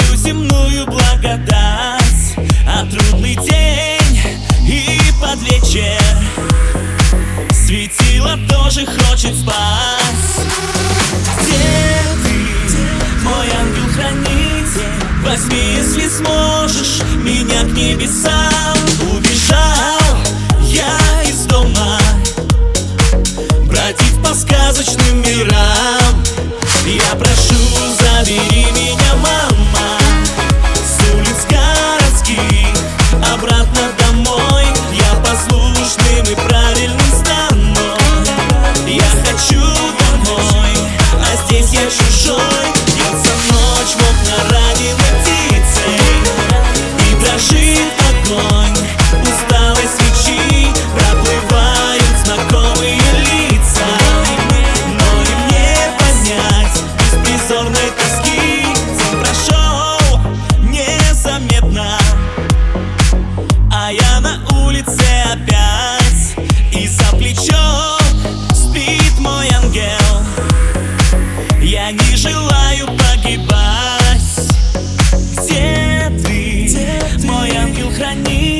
мою земную благодать. А трудный день и под вечер. Светило тоже хочет спать. Где ты, мой ангел-хранитель? Возьми, если сможешь, меня к небесам. Убежал я из дома. Братьев по сказочным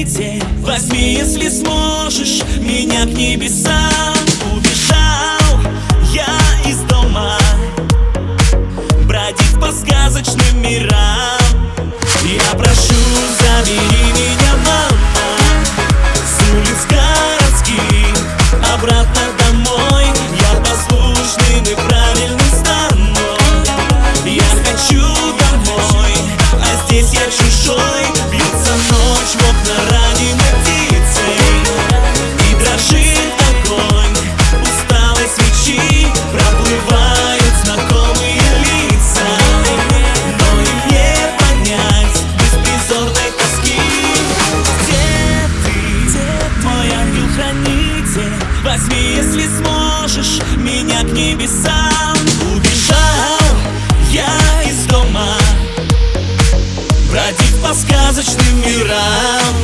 орбите Возьми, если сможешь, меня к небесам. небесам. Убежал я из дома бродить по сказочным мирам.